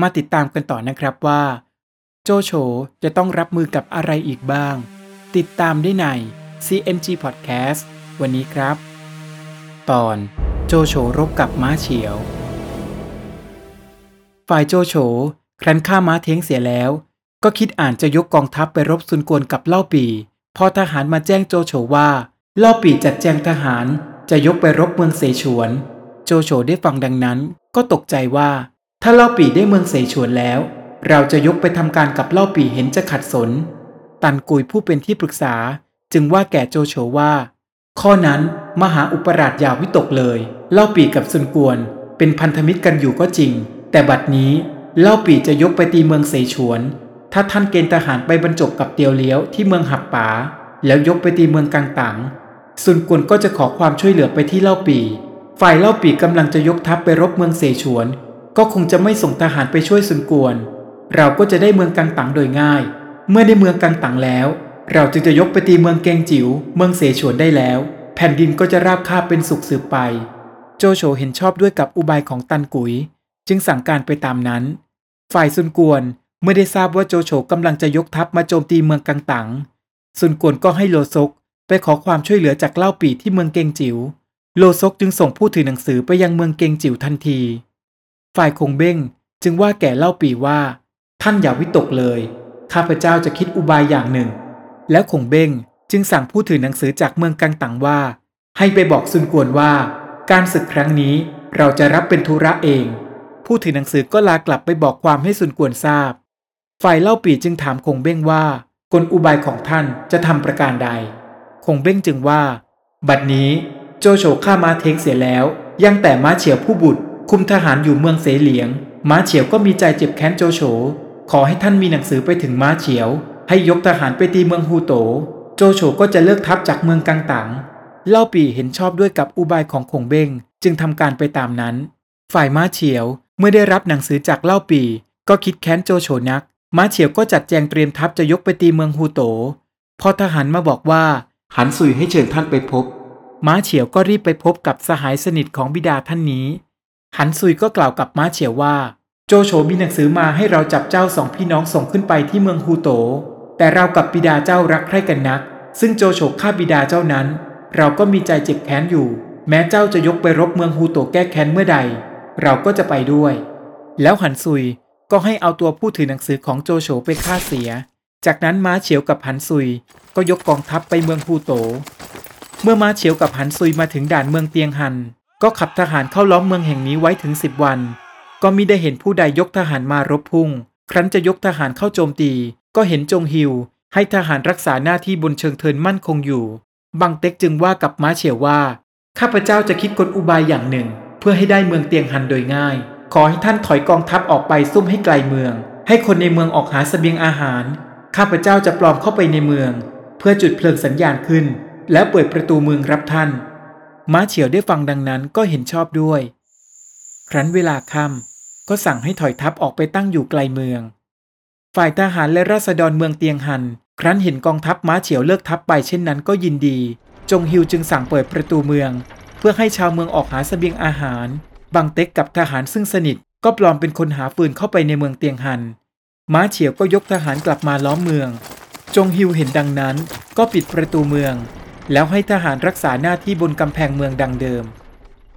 มาติดตามกันต่อนะครับว่า โจโฉจะต้องรับมือกับอะไรอีกบ้าง ติดตามได้ใน CMG Podcast วันนี้ครับ ตอนโจโฉรบกับม้าเฉียว ฝ่ายโจโฉครั้นฆ่าม้าเท้งเสียแล้ว ก็คิดอ่านจะยกกองทัพไปรบซุนกวนกับเล่าปี พอทหารมาแจ้งโจโฉว่า เล่าปีจัดแจงทหารจะยกไปรบเมืองเสฉวน โจโฉได้ฟังดังนั้นก็ตกใจว่า ถ้าเล่าปีได้เมืองเสฉวนแล้ว เราจะยกไปทำการกับเล่าปีเห็นจะขัดสน ตันกุยผู้เป็นที่ปรึกษาจึงว่าแก่โจโฉว่า ข้อนั้นมหาอุปราชยาวิตกเลย เล่าปีกับซุนกวน เป็นพันธมิตรกันอยู่ก็จริง แต่บัดนี้เล่าปีจะยกไปตีเมืองเสฉวน ถ้าท่านเกณฑ์ทหารไปบรรจบกับเตียวเลี้ยวที่เมืองหับป๋าแล้วยกไปตีเมืองกังตังซุนกวนก็จะขอความช่วยเหลือไปที่เล่าปี ฝ่ายเล่าปีกำลังจะยกทัพไปรบเมืองเสฉวน ก็คงจะไม่ส่งทหารไปช่วยซุนกวน เราก็จะได้เมืองกังตังโดยง่าย เมื่อได้เมืองกังตังแล้ว เราจึงจะยกไปตีเมืองเกงจิว๋วเมืองเสฉวนได้แล้ว แผ่นดินก็จะราบคาบเป็นสุขสืบไป โจโฉเห็นชอบด้วยกับอุบายของตันกุย จึงสั่งการไปตามนั้น ฝ่ายซุนกวนเมื่อได้ทราบว่าโจโฉกำลังจะยกทัพมาโจมตีเมืองกังตังซุนกวนก็ให้โลซกไปขอความช่วยเหลือจากเล่าปีที่เมืองเกงจิว๋วโลซกจึงส่งผู้ถือหนังสือไปยังเมืองเกงจิ๋วทันที ฝ่ายคงเบ้งจึงว่าแก่เล่าปีว่า ท่านอย่าวิตกเลย ข้าพเจ้าจะคิดอุบายอย่างหนึ่ง แล้วคงเบ้งจึงสั่งผู้ถือหนังสือจากเมืองกังตังว่า ให้ไปบอกซุนกวนว่า การศึกครั้งนี้เราจะรับเป็นธุระเอง ผู้ถือหนังสือก็ลากลับไปบอกความให้ซุนกวนทราบ ฝ่ายเล่าปีจึงถามคงเบ้งว่า กลอุบายของท่านจะทำประการใด คงเบ้งจึงว่า บัดนี้โจโฉฆ่ามาเทงเสียแล้ว ยังแต่ม้าเฉียวผู้บุตร คุมทหารอยู่เมืองเสเหลียง ม้าเฉียวก็มีใจเจ็บแค้นโจโฉ ขอให้ท่านมีหนังสือไปถึงม้าเฉียว ให้ยกทหารไปตีเมืองฮูโต โจโฉก็จะเลิกทัพจากเมืองกังตังเล่าปีเห็นชอบด้วยกับอุบายของคงเบ้งจึงทำการไปตามนั้น ฝ่ายม้าเฉียวเมื่อได้รับหนังสือจากเล่าปี ก็คิดแค้นโจโฉนัก ม้าเฉียวก็จัดแจงเตรียมทัพจะยกไปตีเมืองฮูโต พอทหารมาบอกว่าหันสุยให้เชิญท่านไปพบ ม้าเฉียวก็รีบไปพบกับสหายสนิทของบิดาท่านนี้ หันซุยก็กล่าวกับม้าเฉียวว่า โจโฉมีหนังสือมาให้เราจับเจ้าสองพี่น้องส่งขึ้นไปที่เมืองฮูโต แต่เรากับบิดาเจ้ารักใคร่กันนัก ซึ่งโจโฉฆ่าบิดาเจ้านั้น เราก็มีใจเจ็บแค้นอยู่ แม้เจ้าจะยกไปรบเมืองฮูโตแก้แค้นเมื่อใด เราก็จะไปด้วย แล้วหันซุยก็ให้เอาตัวผู้ถือหนังสือของโจโฉไปฆ่าเสีย จากนั้นม้าเฉียวกับหันซุย ก็ยกกองทัพไปเมืองฮูโต เมื่อม้าเฉียวกับหันซุยมาถึงด่านเมืองเตียงหัน ก็ขับทหารเข้าล้อมเมืองแห่งนี้ไว้ถึงสิบวัน ก็มิได้เห็นผู้ใดยกทหารมารบพุ่ง ครั้นจะยกทหารเข้าโจมตี ก็เห็นจงฮิว ให้ทหารรักษาหน้าที่บนเชิงเทินมั่นคงอยู่ บังเต็กจึงว่ากับม้าเฉียวว่า ข้าพเจ้าจะคิดกลอุบายอย่างหนึ่ง เพื่อให้ได้เมืองเตียงหันโดยง่าย ขอให้ท่านถอยกองทัพออกไปซุ่มให้ไกลเมือง ให้คนในเมืองออกหาเสบียงอาหาร ข้าพเจ้าจะปลอมเข้าไปในเมือง เพื่อจุดเพลิงสัญญาณขึ้น แล้วเปิดประตูเมืองรับท่าน ม้าเฉียวได้ฟังดังนั้นก็เห็นชอบด้วย ครั้นเวลาค่ำก็สั่งให้ถอยทัพออกไปตั้งอยู่ไกลเมือง ฝ่ายทหารและราษฎรเมืองเตียงหัน ครั้นเห็นกองทัพม้าเฉียวเลิกทัพไปเช่นนั้นก็ยินดี จงฮิวจึงสั่งเปิดประตูเมือง เพื่อให้ชาวเมืองออกหาเสบียงอาหาร บังเต็กกับทหารซึ่งสนิทก็ปลอมเป็นคนหาฟืนเข้าไปในเมืองเตียงหัน ม้าเฉียวก็ยกทหารกลับมาล้อมเมือง จงฮิวเห็นดังนั้นก็ปิดประตูเมือง แล้วให้ทหารรักษาหน้าที่บนกำแพงเมืองดังเดิม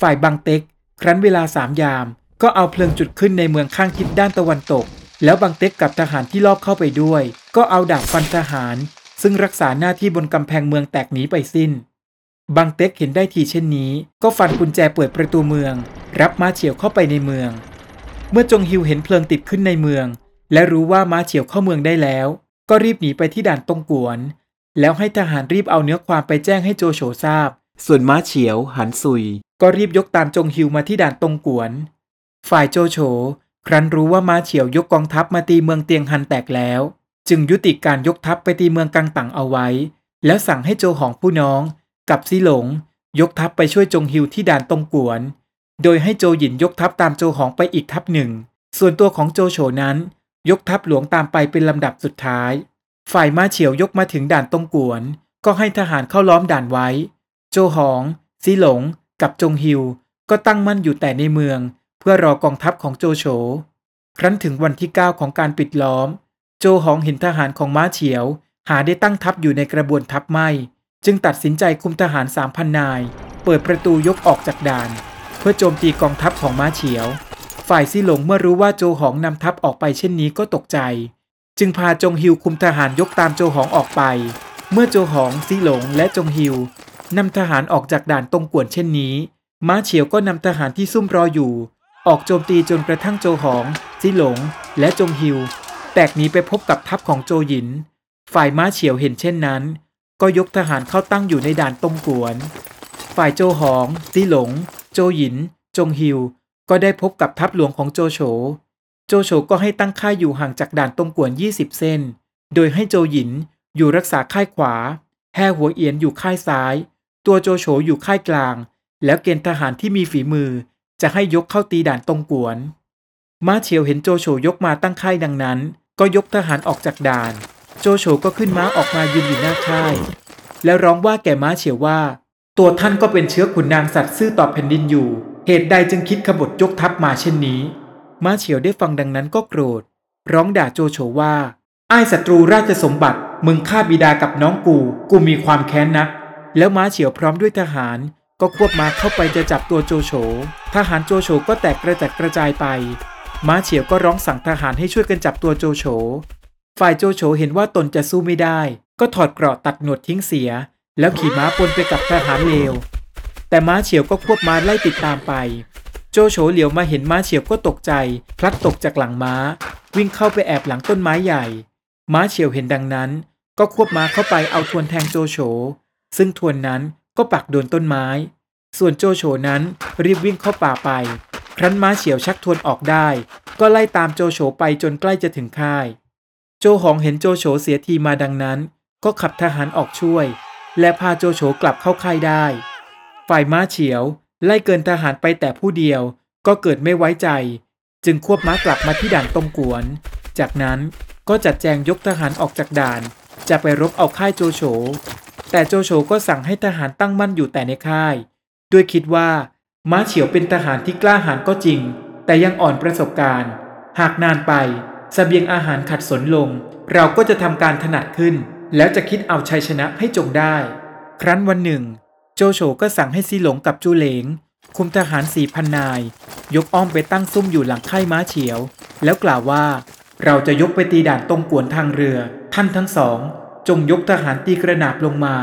ฝ่ายบังเต็ก ครั้นเวลาสามยาม ก็เอาเพลิงจุดขึ้นในเมืองข้างทิศด้านตะวันตก แล้วบังเต็กกับทหารที่ลอบเข้าไปด้วย ก็เอาดาบฟันทหาร ซึ่งรักษาหน้าที่บนกำแพงเมืองแตกหนีไปสิ้น บังเต็กเห็นได้ทีเช่นนี้ ก็ฟันกุญแจเปิดประตูเมือง รับม้าเฉียวเข้าไปในเมือง เมื่อจงฮิวเห็นเพลิงติดขึ้นในเมือง และรู้ว่าม้าเฉียวเข้าเมืองได้แล้ว ก็รีบหนีไปที่ด่านตงกวน แล้วให้ทหารรีบเอาเนื้อความไปแจ้งให้โจโฉทราบ ส่วนม้าเฉียว หันซุย ก็รีบยกตามจงฮิวมาที่ด่านตงกวน ฝ่ายโจโฉคครั้นรู้ว่าม้าเฉียวยกกองทัพมาตีเมืองเตียงฮันแตกแล้ว จึงยุติการยกทัพไปตีเมืองกังตังเอาไว้ แล้วสั่งให้โจหองผู้น้อง กับซีหลง ยกทัพไปช่วยจงฮิวที่ด่านตงกวน โดยให้โจหยินยกทัพตามโจหองไปอีกทัพหนึ่ง ส่วนตัวของโจโฉนั้น ยกทัพหลวงตามไปเป็นลำดับสุดท้าย ฝ่ายม้าเฉียวยกมาถึงด่านตงกวน ก็ให้ทหารเข้าล้อมด่านไว้ โจหองซีหลง กับจงฮิว ก็ตั้งมั่นอยู่แต่ในเมือง เพื่อรอกองทัพของโจโฉ ครั้นถึงวันที่ 9 ของการปิดล้อม โจหองเห็นทหารของม้าเฉียว หาได้ตั้งทัพอยู่ในกระบวนทัพไม่ จึงตัดสินใจคุมทหารสามพันนาย เปิดประตูยกออกจากด่าน เพื่อโจมตีกองทัพของม้าเฉียว ฝ่ายซีหลงเมื่อรู้ว่าโจหองนำทัพออกไปเช่นนี้ก็ตกใจ จึงพาจงฮิวคุมทหารยกตามโจหองออกไป เมื่อโจหองซีหลงและจงฮิวนำทหารออกจากด่านตรงกวนเช่นนี้ ม้าเฉียวก็นำทหารที่ซุ่มรออยู่ ออกโจมตีจนกระทั่งโจหองซีหลง และจงฮิว แตกหนีไปพบกับทัพของโจหยิน ฝ่ายม้าเฉียวเห็นเช่นนั้น ก็ยกทหารเข้าตั้งอยู่ในด่านตรงกวน ฝ่ายโจหองซีหลง โจหยิน จงฮิว ก็ได้พบกับทัพหลวงของโจโฉ โจโฉก็ให้ตั้งค่ายอยู่ห่างจากด่านตรงกวน 20เส้นโดยให้โจหยินอยู่รักษาค่ายขวา แห่หัวเอียนอยู่ค่ายซ้าย ตัวโจโฉอยู่ค่ายกลาง แล้วเกณฑ์ทหารที่มีฝีมือ จะให้ยกเข้าตีด่านตรงกวนม้าเฉียวเห็นโจโฉยกมาตั้งค่ายดังนั้น ก็ยกทหารออกจากด่าน โจโฉก็ขึ้นม้าออกมายืนอยู่หน้าค่าย แล้วร้องว่าแก่ม้าเฉียวว่า ตัวท่านก็เป็นเชื้อขุนนางสัตว์ซื่อต่อแผ่นดินอยู่ เหตุใดจึงคิดขบฏยกทัพมาเช่นนี้ ม้าเฉียวได้ฟังดังนั้นก็โกรธ ร้องด่าโจโฉว่าไอ้ศัตรูราชสมบัติ มึงฆ่าบิดากับน้องกู กูมีความแค้นนัก แล้วม้าเฉียวพร้อมด้วยทหาร ก็ควบม้าเข้าไปจะจับตัวโจโฉ ทหารโจโฉก็แตกกระจัดกระจายไป ม้าเฉียวก็ร้องสั่งทหารให้ช่วยกันจับตัวโจโฉ ฝ่ายโจโฉเห็นว่าตนจะสู้ไม่ได้ ก็ถอดเกราะตัดหนวดทิ้งเสีย แล้วขี่ม้าปนไปกับทหารเลว แต่ม้าเฉียวก็ควบม้าไล่ติดตามไป โจโฉเหลียวมาเห็นม้าเฉียวก็ตกใจ พลัดตกจากหลังม้า วิ่งเข้าไปแอบหลังต้นไม้ใหญ่ ม้าเฉียวเห็นดังนั้น ก็ควบม้าเข้าไปเอาทวนแทงโจโฉ ซึ่งทวนนั้นก็ปักโดนต้นไม้ ส่วนโจโฉนั้นรีบวิ่งเข้าป่าไป ครั้นม้าเฉียวชักทวนออกได้ ก็ไล่ตามโจโฉไปจนใกล้จะถึงค่าย โจหองเห็นโจโฉเสียทีมาดังนั้น ก็ขับทหารออกช่วย และพาโจโฉกลับเข้าค่ายได้ ฝ่ายม้าเฉียว ไล่เกินทหารไปแต่ผู้เดียวก็เกิดไม่ไว้ใจ จึงควบม้ากลับมาที่ด่านตรงกวน จากนั้นก็จัดแจงยกทหารออกจากด่าน จะไปรบเอาค่ายโจโฉแต่โจโฉก็สั่งให้ทหารตั้งมั่นอยู่แต่ในค่าย ด้วยคิดว่าม้าเฉียวเป็นทหารที่กล้าหาญก็จริง แต่ยังอ่อนประสบการณ์ หากนานไปสเสบียงอาหารขัดสนลง เราก็จะทำการถนัดขึ้น แล้วจะคิดเอาชัยชนะให้จงได้ ครั้นวันหนึ่ง โจโฉก็สั่งให้ซีหลงกับจูเหลง คุมทหารสี่พันนาย ยกอ้อมไปตั้งซุ่มอยู่หลังค่ายม้าเฉียว แล้วกล่าวว่า เราจะยกไปตีด่านตรงกวนทางเรือ ท่านทั้งสอง จงยกทหารตีกระนาบลงมา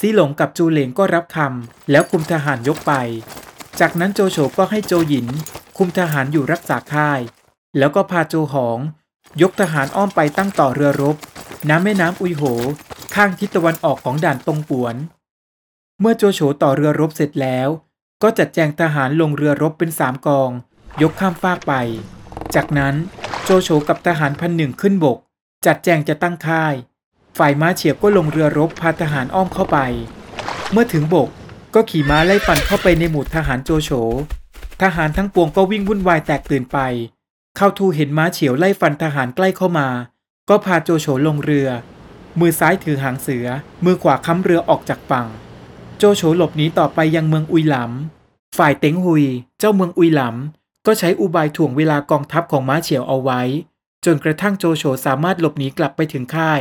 ซีหลงกับจูเหลงก็รับคำแล้วคุมทหารยกไป จากนั้นโจโฉก็ให้โจหยิน คุมทหารอยู่รักษาค่าย แล้วก็พาโจหอง ยกทหารอ้อมไปตั้งต่อเรือรบ น้ำแม่น้ำอุยโห ข้างทิศตะวันออกของด่านตรงกวน มื่อโจโฉต่อเรือรบเสร็จแล้ว ก็จัดแจงทหารลงเรือรบเป็นสามกอง ยกข้ามฟากไป จากนั้นโจโฉกับทหารพันหนึ่งขึ้นบก จัดแจงจะตั้งค่าย ฝ่ายม้าเฉียบก็ลงเรือรบพาทหารอ้อมเข้าไป เมื่อถึงบกก็ขี่ม้าไล่ฟันเข้าไปในหมู่ทหารโจโฉ ทหารทั้งปวงก็วิ่งวุ่นวายแตกตื่นไป เข้าทูเห็นม้าเฉียวไล่ฟันทหารใกล้เข้ามา ก็พาโจโฉลงเรือ มือซ้ายถือหางเสือ มือขวาค้ำเรือออกจากฝั่ง โจโฉหลบหนีต่อไปยังเมืองอุยหลำฝ่ายเต็งหุย เจ้าเมืองอุยหลำก็ใช้อุบายถ่วงเวลากองทัพของม้าเฉียวเอาไว้ จนกระทั่งโจโฉสามารถหลบหนีกลับไปถึงค่าย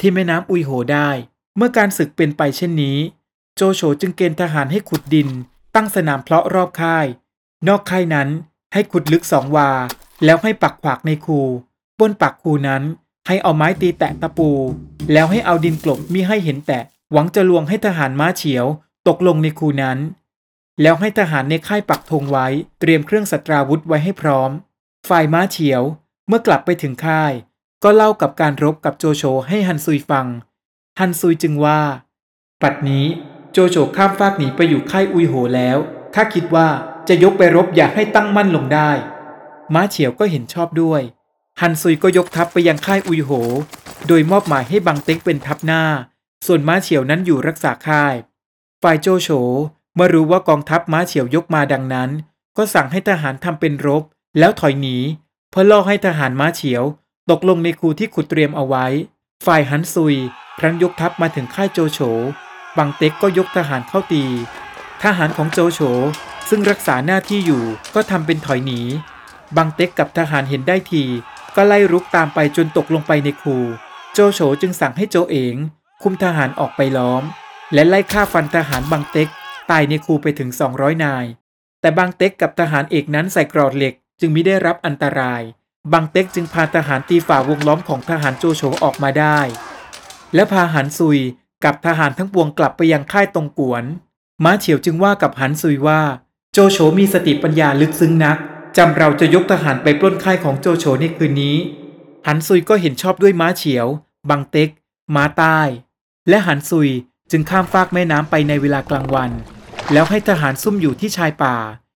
ที่แม่น้ำอุยโหได้ เมื่อการศึกเป็นไปเช่นนี้ โจโฉจึงเกณฑ์ทหารให้ขุดดิน ตั้งสนามเพลาะรอบค่าย นอกค่ายนั้นให้ขุดลึกสองวา แล้วให้ปักขวากในคู บนปักคูนั้นให้เอาไม้ตีแตะตะปู แล้วให้เอาดินกลบมิให้เห็นแตะ หวังจะลวงให้ทหารม้าเฉียวตกลงในคูนั้น แล้วให้ทหารในค่ายปักธงไว้เตรียมเครื่องสัตราวุธไว้ให้พร้อม ฝ่ายม้าเฉียวเมื่อกลับไปถึงค่าย ก็เล่ากับการรบกับโจโฉให้ฮันซุยฟัง ฮันซุยจึงว่า ปัดนี้โจโฉข้ามฟากหนีไปอยู่ค่ายอุยโหแล้วถ้าคิดว่าจะยกไปรบอยากให้ตั้งมั่นลงได้ ม้าเฉียวก็เห็นชอบด้วย ฮันซุยก็ยกทัพไปยังค่ายอุยโห โดยมอบหมายให้บังเต็กเป็นทัพหน้า ส่วนม้าเฉียวนั้นอยู่รักษาค่าย ฝ่ายโจโฉเมื่อรู้ว่ากองทัพม้าเฉียวยกมาดังนั้น ก็สั่งให้ทหารทำเป็นรบ แล้วถอยหนีเพื่อล่อให้ทหารม้าเฉียว ตกลงในคูที่ขุดเตรียมเอาไว้ ฝ่ายฮันซุย ครั้นยกทัพมาถึงค่ายโจโฉบังเต็กก็ยกทหารเข้าตี ทหารของโจโฉซึ่งรักษาหน้าที่อยู่ก็ทำเป็นถอยหนี บังเต็กกับทหารเห็นได้ที ก็ไล่รุกตามไปจนตกลงไปในคู โจโฉจึงสั่งให้โจเอ๋ง คุมทหารออกไปล้อม และไล่ฆ่าฟันทหารบังเต็ก ตายในคูไปถึง 200 นาย แต่บังเต็กกับทหารเอกนั้นใส่กรอดเหล็ก จึงมิได้รับอันตรายบังเต็กจึงพาทหารตีฝ่าวงล้อมของทหารโจโฉออกมาได้ และพาหันซุยกับทหารทั้งปวงกลับไปยังค่ายตรงกวน ม้าเฉียวจึงว่ากับหันซุยว่า โจโฉมีสติปัญญาลึกซึ้งนักจำเราจะยกทหารไปปล้นค่ายของโจโฉในคืนนี้ หันซุยก็เห็นชอบด้วยม้าเฉียว บังเต็ก ม้าใต้ และหันซุยจึงข้ามฟากแม่น้ำไปในเวลากลางวัน แล้วให้ทหารซุ่มอยู่ที่ชายป่า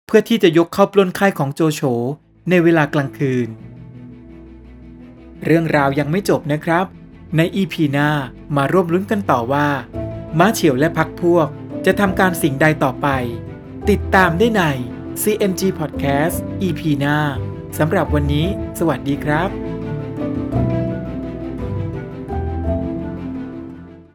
เพื่อที่จะยกเข้าปล้นค่ายของโจโฉในเวลากลางคืน เรื่องราวยังไม่จบนะครับ ในอีพีหน้ามาร่วมลุ้นกันต่อว่า ม้าเฉียวและพักพวกจะทำการสิ่งใดต่อไป ติดตามได้ใน CMG Podcast EP หน้าสำหรับวันนี้ สวัสดีครับ